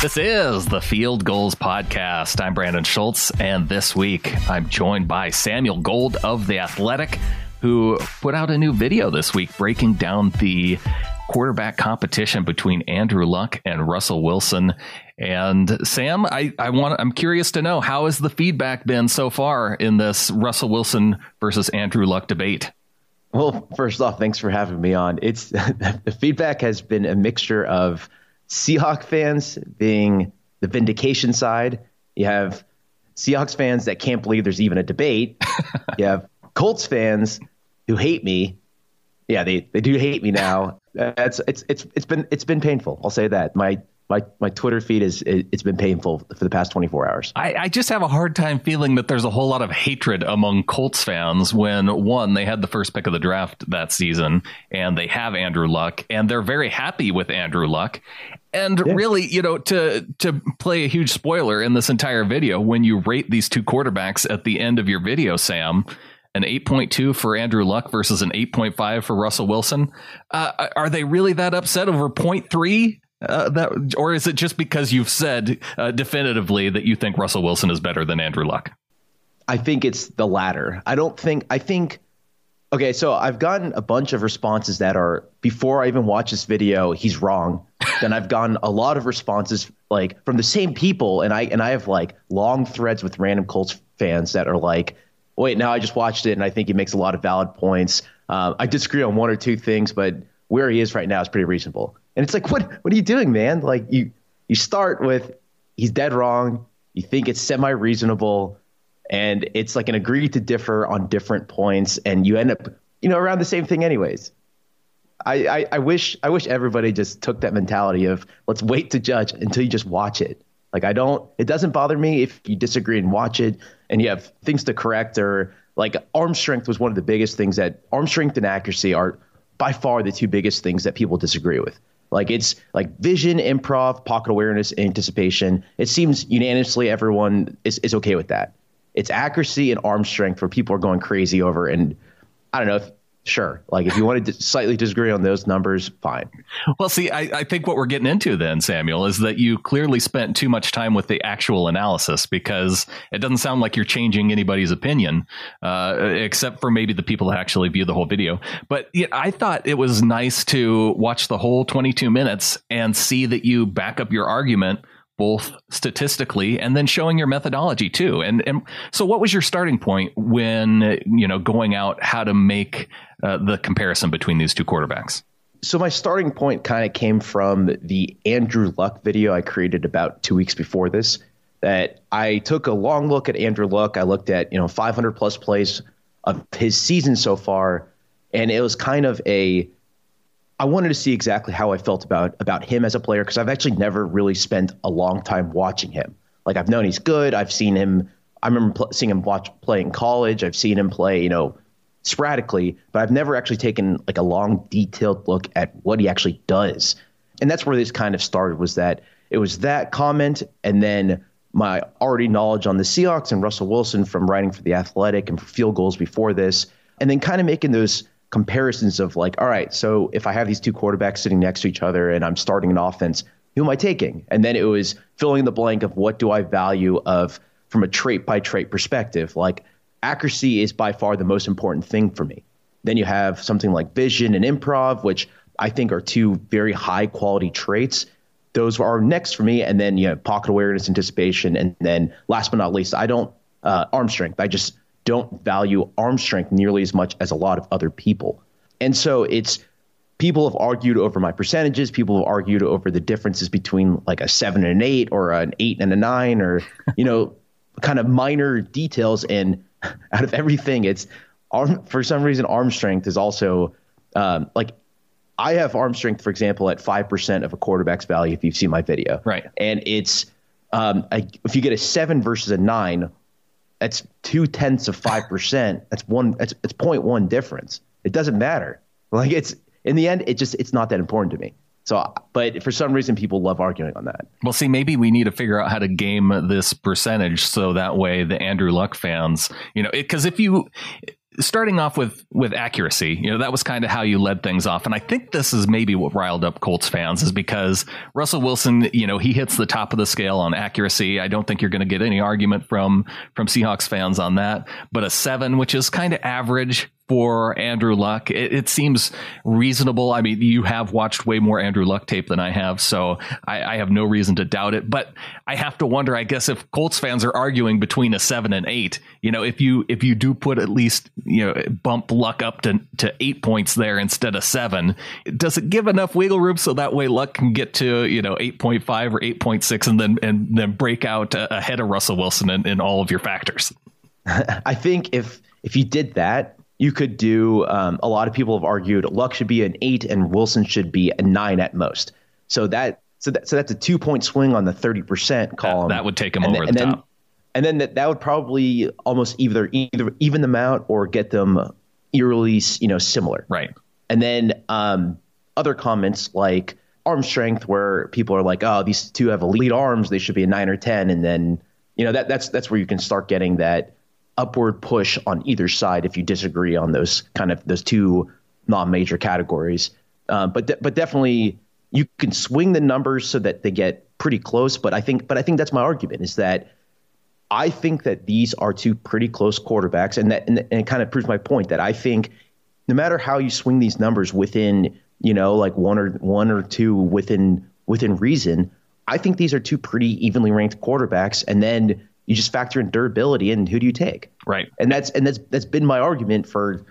This is the Field Gulls Podcast. I'm Brandon Schultz, and this week I'm joined by Samuel Gold of The Athletic, who put out a new video this week breaking down the quarterback competition between Andrew Luck and Russell Wilson. And Sam, I, I want I'm curious to know how has the feedback been so far in this Russell Wilson versus Andrew Luck debate? Well, first off, thanks for having me on. It's the feedback has been a mixture of Seahawk fans being the vindication side. You have Seahawks fans that can't believe there's even a debate. you have Colts fans who hate me. Yeah, they, they do hate me now. It's it's it's it's been it's been painful. I'll say that. My my my Twitter feed is it's been painful for the past 24 hours. I, I, just have a hard time feeling that there's a whole lot of hatred among Colts fans when one they had the first pick of the draft that season and they have Andrew Luck and they're very happy with Andrew Luck. And yeah. really, you know, to to play a huge spoiler in this entire video, when you rate these two quarterbacks at the end of your video, Sam, an 8.2 for Andrew Luck versus an 8.5 for Russell Wilson. Uh, are they really that upset over 0.3? Uh, that or is it just because you've said uh, definitively that you think Russell Wilson is better than Andrew Luck? I think it's the latter. I don't think I think okay, so I've gotten a bunch of responses that are before I even watch this video, he's wrong. then I've gotten a lot of responses like from the same people and I and I have like long threads with random Colts fans that are like, "Wait, now I just watched it and I think he makes a lot of valid points. Uh, I disagree on one or two things, but where he is right now is pretty reasonable." And it's like, what what are you doing, man? Like you you start with he's dead wrong. You think it's semi reasonable, and it's like an agree to differ on different points, and you end up you know around the same thing anyways. I, I, I wish I wish everybody just took that mentality of let's wait to judge until you just watch it. Like I don't it doesn't bother me if you disagree and watch it and you have things to correct or like arm strength was one of the biggest things that arm strength and accuracy are by far the two biggest things that people disagree with. Like it's like vision, improv, pocket awareness, anticipation. It seems unanimously everyone is, is okay with that. It's accuracy and arm strength where people are going crazy over. And I don't know if sure. Like if you want to slightly disagree on those numbers, fine. Well, see, I, I, think what we're getting into then, Samuel, is that you clearly spent too much time with the actual analysis because it doesn't sound like you're changing anybody's opinion, uh, except for maybe the people that actually view the whole video. But yeah, I thought it was nice to watch the whole 22 minutes and see that you back up your argument both statistically and then showing your methodology too. And and so, what was your starting point when you know going out how to make uh, the comparison between these two quarterbacks? So my starting point kind of came from the Andrew Luck video I created about two weeks before this. That I took a long look at Andrew Luck. I looked at you know 500 plus plays of his season so far, and it was kind of a I wanted to see exactly how I felt about about him as a player because I've actually never really spent a long time watching him. Like I've known he's good. I've seen him. I remember pl- seeing him watch play in college. I've seen him play, you know, sporadically, but I've never actually taken like a long, detailed look at what he actually does. And that's where this kind of started. Was that it was that comment, and then my already knowledge on the Seahawks and Russell Wilson from writing for the Athletic and for Field Gulls before this, and then kind of making those comparisons of like, all right, so if I have these two quarterbacks sitting next to each other and I'm starting an offense, who am I taking? And then it was filling the blank of what do I value of from a trait by trait perspective. Like accuracy is by far the most important thing for me. Then you have something like vision and improv, which I think are two very high quality traits. Those are next for me. And then you have pocket awareness, anticipation, and then last but not least, I don't uh, arm strength. I just don't value arm strength nearly as much as a lot of other people. And so it's people have argued over my percentages. People have argued over the differences between like a seven and an eight or an eight and a nine or, you know, kind of minor details. And out of everything, it's arm, for some reason, arm strength is also um, like I have arm strength, for example, at 5% of a quarterback's value if you've seen my video. Right. And it's, um, I, if you get a seven versus a nine, that's two tenths of five percent. That's one. That's it's 0.1 difference. It doesn't matter. Like it's in the end, it just it's not that important to me. So, but for some reason, people love arguing on that. Well, see, maybe we need to figure out how to game this percentage so that way the Andrew Luck fans, you know, because if you starting off with with accuracy, you know, that was kind of how you led things off. And I think this is maybe what riled up Colts fans is because Russell Wilson, you know, he hits the top of the scale on accuracy. I don't think you're going to get any argument from from Seahawks fans on that. But a seven, which is kind of average for Andrew Luck. It, it, seems reasonable. I mean, you have watched way more Andrew Luck tape than I have, so I, I, have no reason to doubt it. But I have to wonder, I guess, if Colts fans are arguing between a seven and eight, you know, if you if you do put at least you know bump Luck up to to eight points there instead of seven, does it give enough wiggle room so that way Luck can get to you know eight point five or eight point six and then and then break out ahead of Russell Wilson in, in all of your factors? I think if if you did that you could do. Um, a lot of people have argued Luck should be an eight and Wilson should be a nine at most. So that so that so that's a two point swing on the thirty percent column. That, that, would take him and over then, the and top. Then, and then that, that would probably almost either either even them out or get them eerily you know similar. Right. And then um, other comments like arm strength, where people are like, oh, these two have elite arms, they should be a nine or ten, and then you know that that's that's where you can start getting that upward push on either side if you disagree on those kind of those two non-major categories. Uh, but de- but definitely you can swing the numbers so that they get pretty close. But I think but I think that's my argument is that I think that these are two pretty close quarterbacks, and that and, and it kind of proves my point that I think no matter how you swing these numbers within you know like one or one or two within within reason, I think these are two pretty evenly ranked quarterbacks, and then you just factor in durability and who do you take? Right. And that's and that's that's been my argument for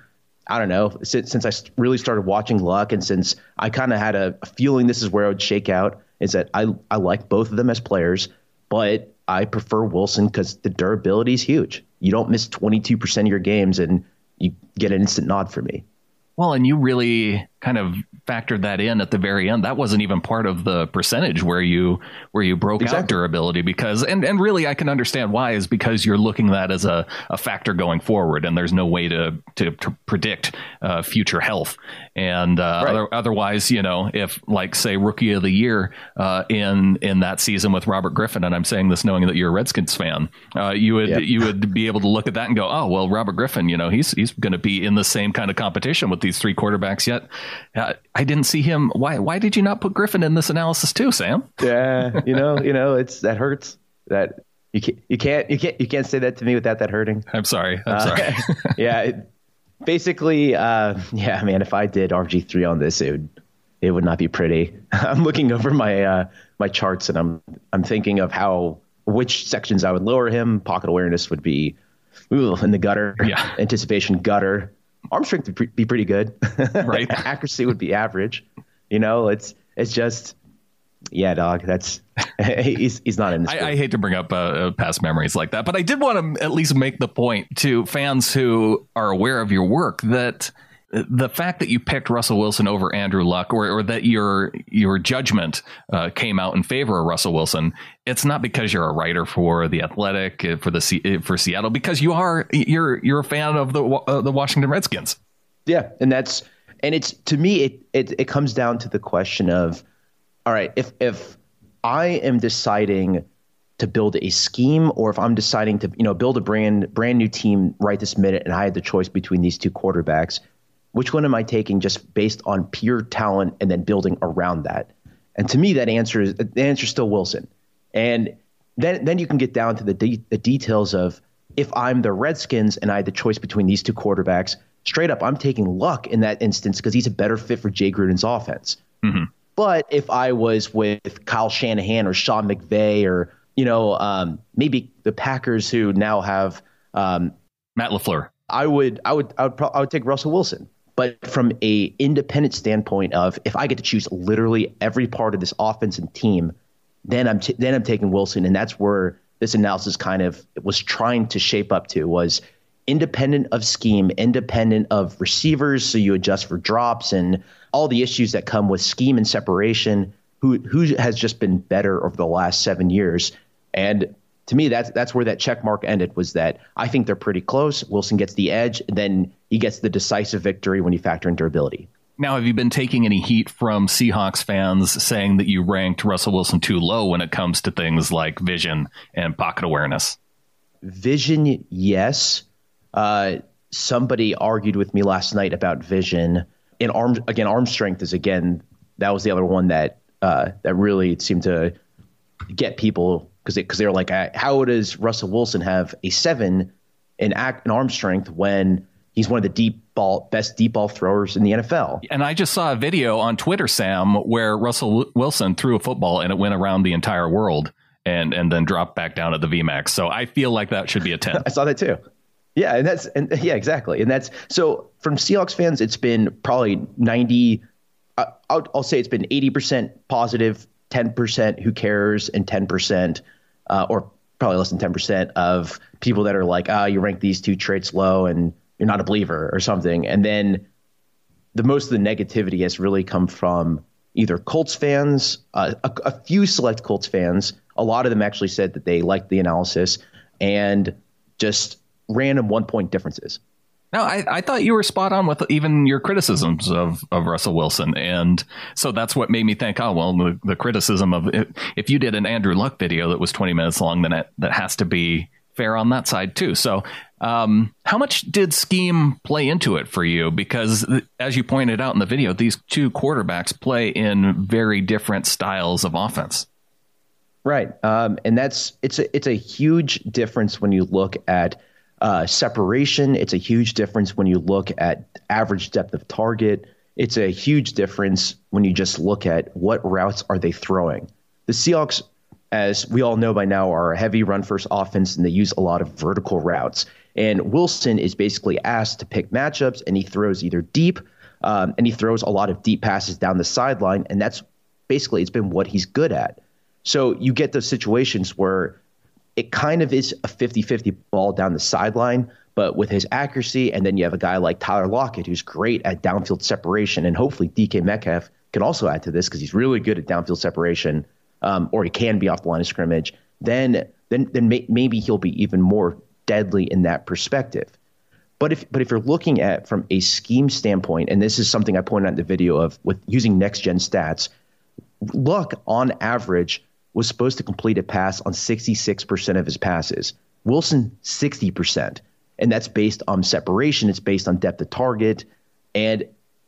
I don't know since, since I really started watching Luck and since I kind of had a, a feeling this is where I would shake out is that I I like both of them as players, but I prefer Wilson because the durability is huge. You don't miss 22% of your games and you get an instant nod for me. Well, and you really kind of factored that in at the very end. That wasn't even part of the percentage where you where you broke exactly. out durability because and and really I can understand why is because you're looking at that as a, a factor going forward and there's no way to to, to predict uh, future health and uh, right. other, otherwise you know if like say rookie of the year uh, in in that season with Robert Griffin and I'm saying this knowing that you're a Redskins fan uh, you would yep. you would be able to look at that and go oh well Robert Griffin you know he's he's going to be in the same kind of competition with these three quarterbacks yet uh, I didn't see him. Why? Why did you not put Griffin in this analysis too, Sam? Yeah, you know, you know, it's that hurts. That you can't, you can't, you can't, you can't say that to me without that hurting. I'm sorry. I'm uh, sorry. yeah, it, basically, uh, yeah, man. If I did RG three on this, it would, it would not be pretty. I'm looking over my uh, my charts and I'm I'm thinking of how which sections I would lower him. Pocket awareness would be ooh, in the gutter. Yeah. Anticipation gutter arm strength would be pretty good. Right. Accuracy would be average. You know, it's it's just yeah, dog. That's he's he's not in this. I, I, hate to bring up uh, uh, past memories like that, but I did want to at least make the point to fans who are aware of your work that the fact that you picked Russell Wilson over Andrew Luck, or, or that your your judgment uh, came out in favor of Russell Wilson, it's not because you're a writer for the Athletic uh, for the uh, for Seattle, because you are you're you're a fan of the uh, the Washington Redskins. Yeah, and that's and it's to me it, it it comes down to the question of, all right, if if I am deciding to build a scheme or if I'm deciding to you know build a brand brand new team right this minute and I had the choice between these two quarterbacks which one am I taking just based on pure talent and then building around that? And to me, that answer is the answer is still Wilson. And then then you can get down to the de- the details of if I'm the Redskins and I had the choice between these two quarterbacks, straight up, I'm taking Luck in that instance because he's a better fit for Jay Gruden's offense. Mm-hmm. But if I was with Kyle Shanahan or Sean McVay or you know um, maybe the Packers who now have um, Matt LaFleur, I would I would I would pro- I would take Russell Wilson but from a independent standpoint of if I get to choose literally every part of this offense and team, then I'm t- then I'm taking Wilson, and that's where this analysis kind of was trying to shape up to was independent of scheme, independent of receivers, so you adjust for drops and all the issues that come with scheme and separation. Who who has just been better over the last seven years? And to me, that's that's where that check mark ended. Was that I think they're pretty close. Wilson gets the edge, then he gets the decisive victory when you factor in durability. Now, have you been taking any heat from Seahawks fans saying that you ranked Russell Wilson too low when it comes to things like vision and pocket awareness? Vision, yes. Uh, somebody argued with me last night about vision. And arm again, arm strength is again that was the other one that uh, that really seemed to get people because because they're like, how does Russell Wilson have a seven in act in arm strength when he's one of the deep ball best deep ball throwers in the NFL. And I just saw a video on Twitter, Sam, where Russell Wilson threw a football and it went around the entire world and and then dropped back down at the VMAX. So I feel like that should be a 10. I saw that too. Yeah, and that's and yeah, exactly. And that's so from Seahawks fans it's been probably 90 uh, I'll, I'll say it's been 80% positive, 10% who cares and 10% uh, or probably less than 10% of people that are like, oh, you rank these two traits low and you're not a believer or something. And then the most of the negativity has really come from either Colts fans, uh, a, a, few select Colts fans. A lot of them actually said that they liked the analysis and just random one point differences. No, I, I thought you were spot on with even your criticisms of, of Russell Wilson. And so that's what made me think, oh, well, the, the criticism of if you did an Andrew Luck video that was 20 minutes long, then it, that has to be fair on that side too. So, um, how much did scheme play into it for you? Because as you pointed out in the video, these two quarterbacks play in very different styles of offense. Right, um, and that's it's a it's a huge difference when you look at uh, separation. It's a huge difference when you look at average depth of target. It's a huge difference when you just look at what routes are they throwing. The Seahawks, as we all know by now, are a heavy run first offense and they use a lot of vertical routes. And Wilson is basically asked to pick matchups and he throws either deep um, and he throws a lot of deep passes down the sideline. And that's basically it's been what he's good at. So you get those situations where it kind of is a 50 50 ball down the sideline, but with his accuracy. And then you have a guy like Tyler Lockett, who's great at downfield separation. And hopefully DK Metcalf can also add to this because he's really good at downfield separation, um, or he can be off the line of scrimmage. Then, then, then may, maybe he'll be even more deadly in that perspective. But if but if you're looking at from a scheme standpoint, and this is something I pointed out in the video of with using next gen stats, Luck on average was supposed to complete a pass on 66% of his passes. Wilson, 60%. And that's based on separation, it's based on depth of target. And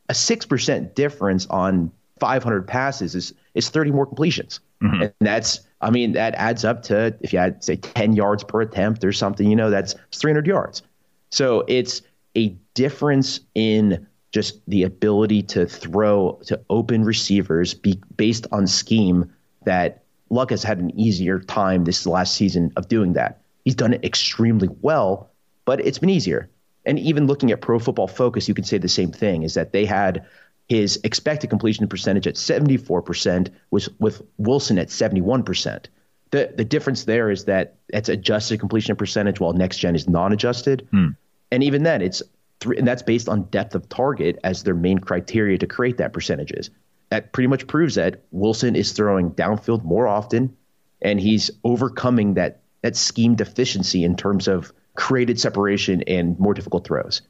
a 6% difference on 500 passes is, is 30 more completions. Mm-hmm. And that's, I mean, that adds up to, if you had, say, 10 yards per attempt or something, you know, that's 300 yards. So it's a difference in just the ability to throw to open receivers be, based on scheme that Luck has had an easier time this last season of doing that. He's done it extremely well, but it's been easier. And even looking at Pro Football Focus, you can say the same thing: is that they had his expected completion percentage at 74%, was with Wilson at 71%. The the difference there is that it's adjusted completion percentage, while next gen is non-adjusted. Hmm. And even then, it's three, and that's based on depth of target as their main criteria to create that percentages that pretty much proves that Wilson is throwing downfield more often, and he's overcoming that that scheme deficiency in terms of created separation and more difficult throws.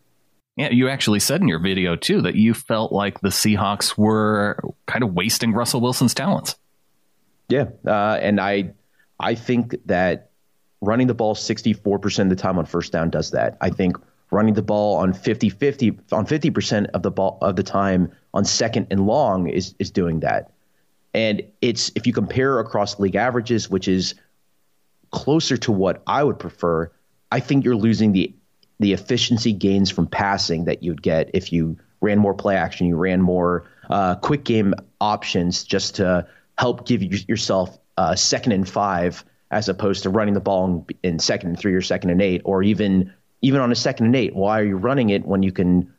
Yeah, you actually said in your video too that you felt like the Seahawks were kind of wasting Russell Wilson's talents. Yeah, uh, and I I think that running the ball 64% of the time on first down does that. I think running the ball on 50-50 on 50% of the ball of the time on second and long is is doing that. And it's if you compare across league averages, which is closer to what I would prefer, I think you're losing the the efficiency gains from passing that you'd get if you ran more play action, you ran more uh, quick game options just to help give you, yourself uh, second and five as opposed to running the ball in, in second and three or second and eight, or even even on a second and eight. Why are you running it when you can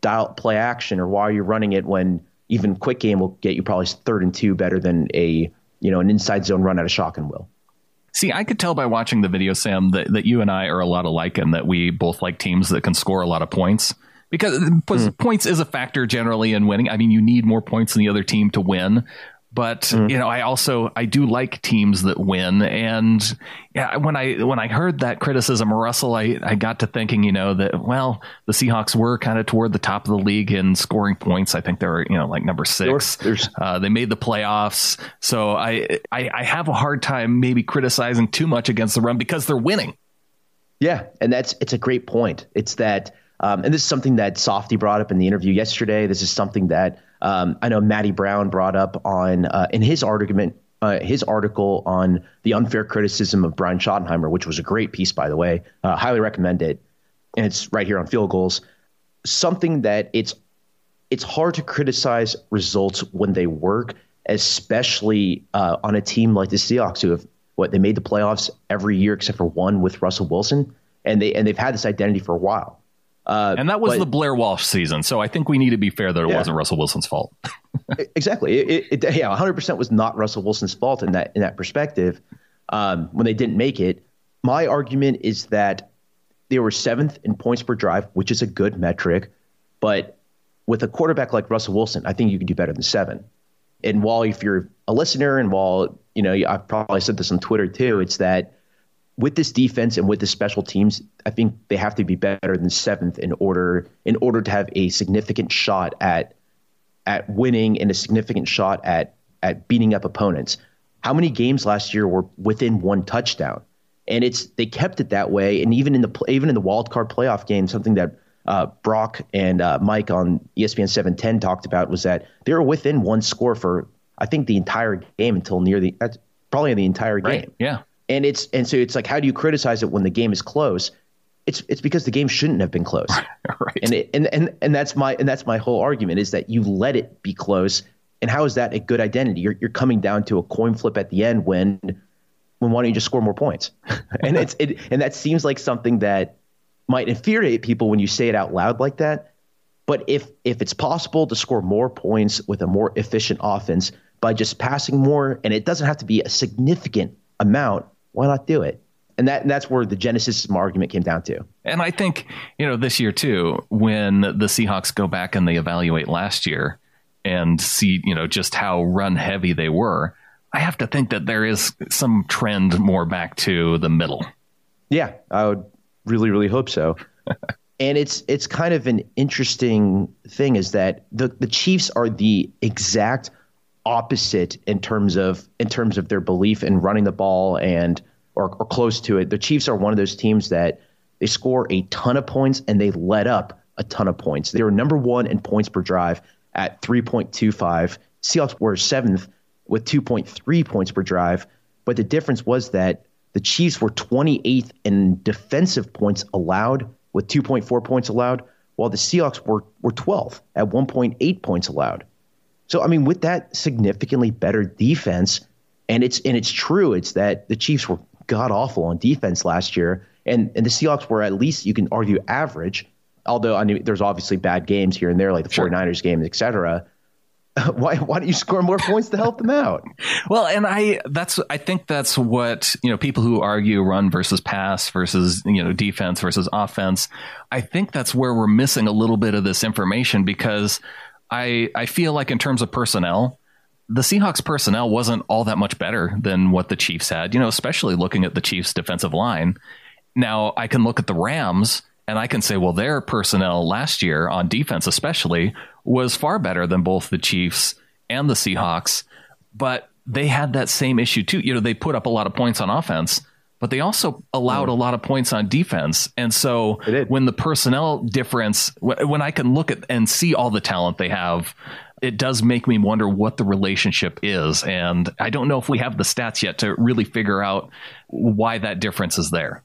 dial play action, or why are you running it when even quick game will get you probably third and two better than a you know an inside zone run out of shock and will. See, I could tell by watching the video, Sam, that, that you and I are a lot alike and that we both like teams that can score a lot of points because mm. points is a factor generally in winning. I mean, you need more points than the other team to win, but mm. you know, I also I do like teams that win. And yeah, when I when I heard that criticism Russell, I I got to thinking, you know, that well, the Seahawks were kind of toward the top of the league in scoring points. I think they were you know like number six. Uh, they made the playoffs, so I, I I have a hard time maybe criticizing too much against the run because they're winning. Yeah, and that's it's a great point. It's that Um, and this is something that Softy brought up in the interview yesterday. This is something that um, I know Matty Brown brought up on uh, in his argument, uh, his article on the unfair criticism of Brian Schottenheimer, which was a great piece, by the way. Uh, highly recommend it, and it's right here on Field Gulls. Something that it's it's hard to criticize results when they work, especially uh, on a team like the Seahawks, who have what they made the playoffs every year except for one with Russell Wilson, and they and they've had this identity for a while. Uh, and that was but, the Blair Walsh season. So I think we need to be fair that it yeah. wasn't Russell Wilson's fault. exactly. It, it, yeah, 100% was not Russell Wilson's fault in that in that perspective um, when they didn't make it. My argument is that they were seventh in points per drive, which is a good metric, but with a quarterback like Russell Wilson, I think you can do better than seven. And while if you're a listener, and while you know, I've probably said this on Twitter too, it's that with this defense and with the special teams, I think they have to be better than seventh in order in order to have a significant shot at at winning and a significant shot at at beating up opponents. How many games last year were within one touchdown? And it's they kept it that way. And even in the even in the wild card playoff game, something that uh, Brock and uh, Mike on ESPN 710 talked about was that they were within one score for I think the entire game until near the probably the entire game. Right. Yeah. And it's and so it's like, how do you criticize it when the game is close? It's it's because the game shouldn't have been close. right. And it, and and and that's my and that's my whole argument is that you let it be close. And how is that a good identity? You're you're coming down to a coin flip at the end when when why don't you just score more points? and it's it and that seems like something that might infuriate people when you say it out loud like that. But if if it's possible to score more points with a more efficient offense by just passing more, and it doesn't have to be a significant amount, why not do it? And that and that's where the genesis of my argument came down to. And I think, you know, this year too, when the Seahawks go back and they evaluate last year and see, you know, just how run heavy they were, I have to think that there is some trend more back to the middle. Yeah, I would really, really hope so. and it's it's kind of an interesting thing is that the the Chiefs are the exact opposite in terms of in terms of their belief in running the ball and or, or close to it. The Chiefs are one of those teams that they score a ton of points and they let up a ton of points. They were number one in points per drive at 3.25. Seahawks were seventh with 2.3 points per drive. But the difference was that the Chiefs were 28th in defensive points allowed with 2.4 points allowed, while the Seahawks were, were 12th at 1.8 points allowed. So I mean, with that significantly better defense, and it's and it's true, it's that the Chiefs were god awful on defense last year, and and the Seahawks were at least you can argue average. Although I knew there's obviously bad games here and there, like the sure. 49ers game, et cetera. why why don't you score more points to help them out? Well, and I that's I think that's what you know people who argue run versus pass versus you know defense versus offense. I think that's where we're missing a little bit of this information because I I feel like in terms of personnel, the Seahawks personnel wasn't all that much better than what the Chiefs had, you know, especially looking at the Chiefs defensive line. Now, I can look at the Rams and I can say, well, their personnel last year on defense, especially, was far better than both the Chiefs and the Seahawks. But they had that same issue too. You know, they put up a lot of points on offense, but they also allowed a lot of points on defense. And so when the personnel difference, when I can look at and see all the talent they have, it does make me wonder what the relationship is. And I don't know if we have the stats yet to really figure out why that difference is there.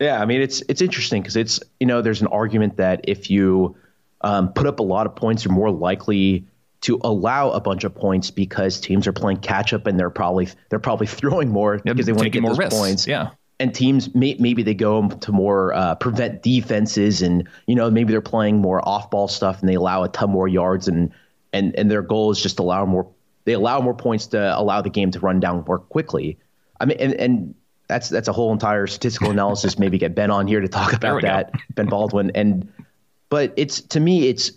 Yeah, I mean it's it's interesting because it's you know there's an argument that if you um, put up a lot of points, you're more likely to allow a bunch of points because teams are playing catch up and they're probably they're probably throwing more yep, because they want to get more those risks. points. Yeah. And teams may, maybe they go to more uh, prevent defenses and you know maybe they're playing more off ball stuff and they allow a ton more yards and and and their goal is just allow more they allow more points to allow the game to run down more quickly. I mean and, and that's that's a whole entire statistical analysis. maybe get Ben on here to talk about that. Ben Baldwin. And but it's to me it's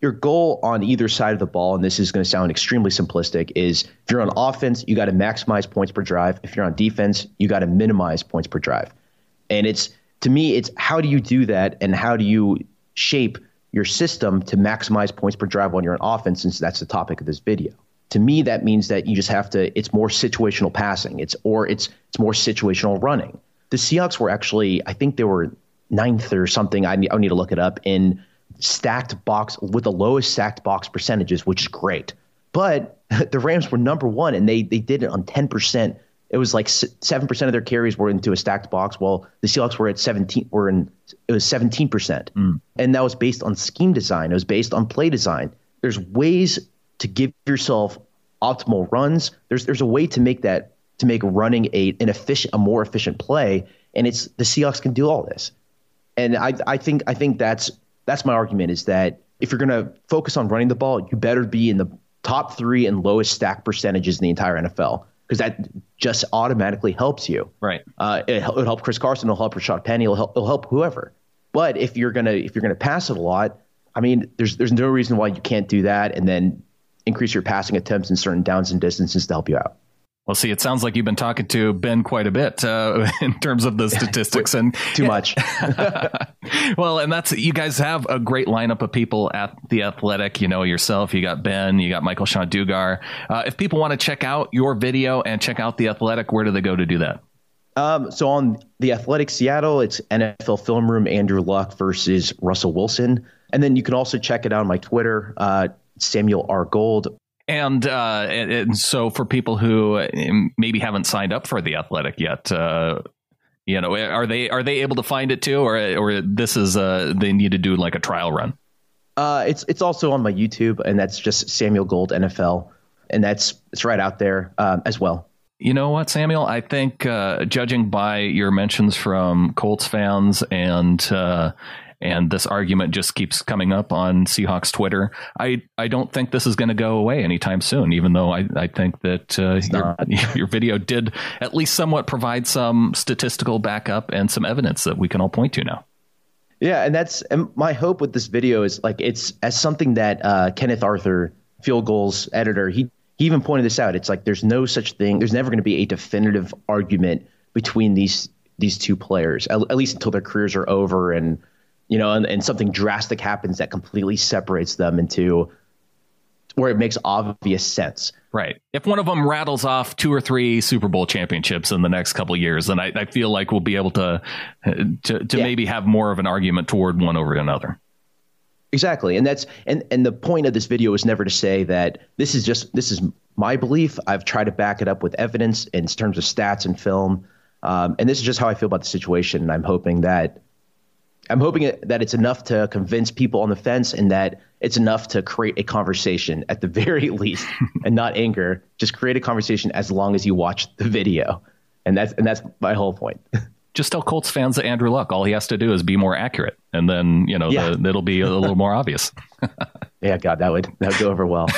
your goal on either side of the ball, and this is going to sound extremely simplistic, is if you're on offense, you got to maximize points per drive. If you're on defense, you got to minimize points per drive. And it's to me, it's how do you do that, and how do you shape your system to maximize points per drive when you're on offense, since that's the topic of this video. To me, that means that you just have to. It's more situational passing. It's or it's it's more situational running. The Seahawks were actually, I think they were ninth or something. I need, I need to look it up in stacked box with the lowest stacked box percentages, which is great. But the Rams were number one, and they they did it on ten percent. It was like seven percent of their carries were into a stacked box, while the Seahawks were at seventeen. Were in it was seventeen percent, mm. and that was based on scheme design. It was based on play design. There's ways to give yourself optimal runs. There's there's a way to make that to make running a an efficient a more efficient play, and it's the Seahawks can do all this. And I I think I think that's that's my argument is that if you're going to focus on running the ball, you better be in the top three and lowest stack percentages in the entire NFL because that just automatically helps you. Right. Uh, it, will help Chris Carson. It'll help Rashaad Penny. It'll help, it'll help whoever. But if you're gonna if you're gonna pass it a lot, I mean, there's there's no reason why you can't do that and then increase your passing attempts in certain downs and distances to help you out. Well, see, it sounds like you've been talking to Ben quite a bit uh, in terms of the statistics and too much. well, and that's you guys have a great lineup of people at the Athletic. You know yourself. You got Ben. You got Michael-Shawn Dugar. Uh, if people want to check out your video and check out the Athletic, where do they go to do that? Um, so on the Athletic Seattle, it's NFL Film Room Andrew Luck versus Russell Wilson, and then you can also check it out on my Twitter, uh, Samuel R Gold. And, uh, and, and, so for people who um, maybe haven't signed up for the Athletic yet, uh, you know, are they are they able to find it too, or or this is uh, they need to do like a trial run? Uh, it's it's also on my YouTube, and that's just Samuel Gold NFL, and that's it's right out there um, as well. You know what, Samuel? I think uh, judging by your mentions from Colts fans and uh, and this argument just keeps coming up on Seahawks Twitter. I, I don't think this is going to go away anytime soon, even though I, I think that uh, your, your video did at least somewhat provide some statistical backup and some evidence that we can all point to now. Yeah, and that's and my hope with this video is like it's as something that uh, Kenneth Arthur, Field Gulls editor, he he even pointed this out. It's like there's no such thing. There's never going to be a definitive argument between these these two players, at, at, least until their careers are over and you know, and, and something drastic happens that completely separates them into where it makes obvious sense. Right. If one of them rattles off two or three Super Bowl championships in the next couple of years, then I, I feel like we'll be able to to, to yeah. maybe have more of an argument toward one over another. Exactly, and that's and and the point of this video is never to say that this is just this is my belief. I've tried to back it up with evidence in terms of stats and film, um, and this is just how I feel about the situation. And I'm hoping that I'm hoping that it's enough to convince people on the fence and that it's enough to create a conversation at the very least and not anger. Just create a conversation as long as you watch the video. And that's and that's my whole point. Just tell Colts fans that Andrew Luck, all he has to do is be more accurate, and then you know yeah. the, it'll be a little more obvious. Yeah, God, that would that would go over well.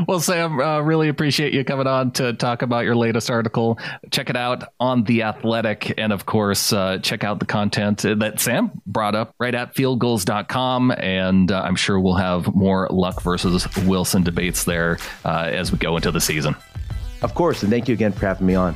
well, Sam, uh, really appreciate you coming on to talk about your latest article. Check it out on the Athletic, and of course, uh, check out the content that Sam brought up right at fieldgulls.com. And uh, I'm sure we'll have more Luck versus Wilson debates there uh, as we go into the season. Of course, and thank you again for having me on.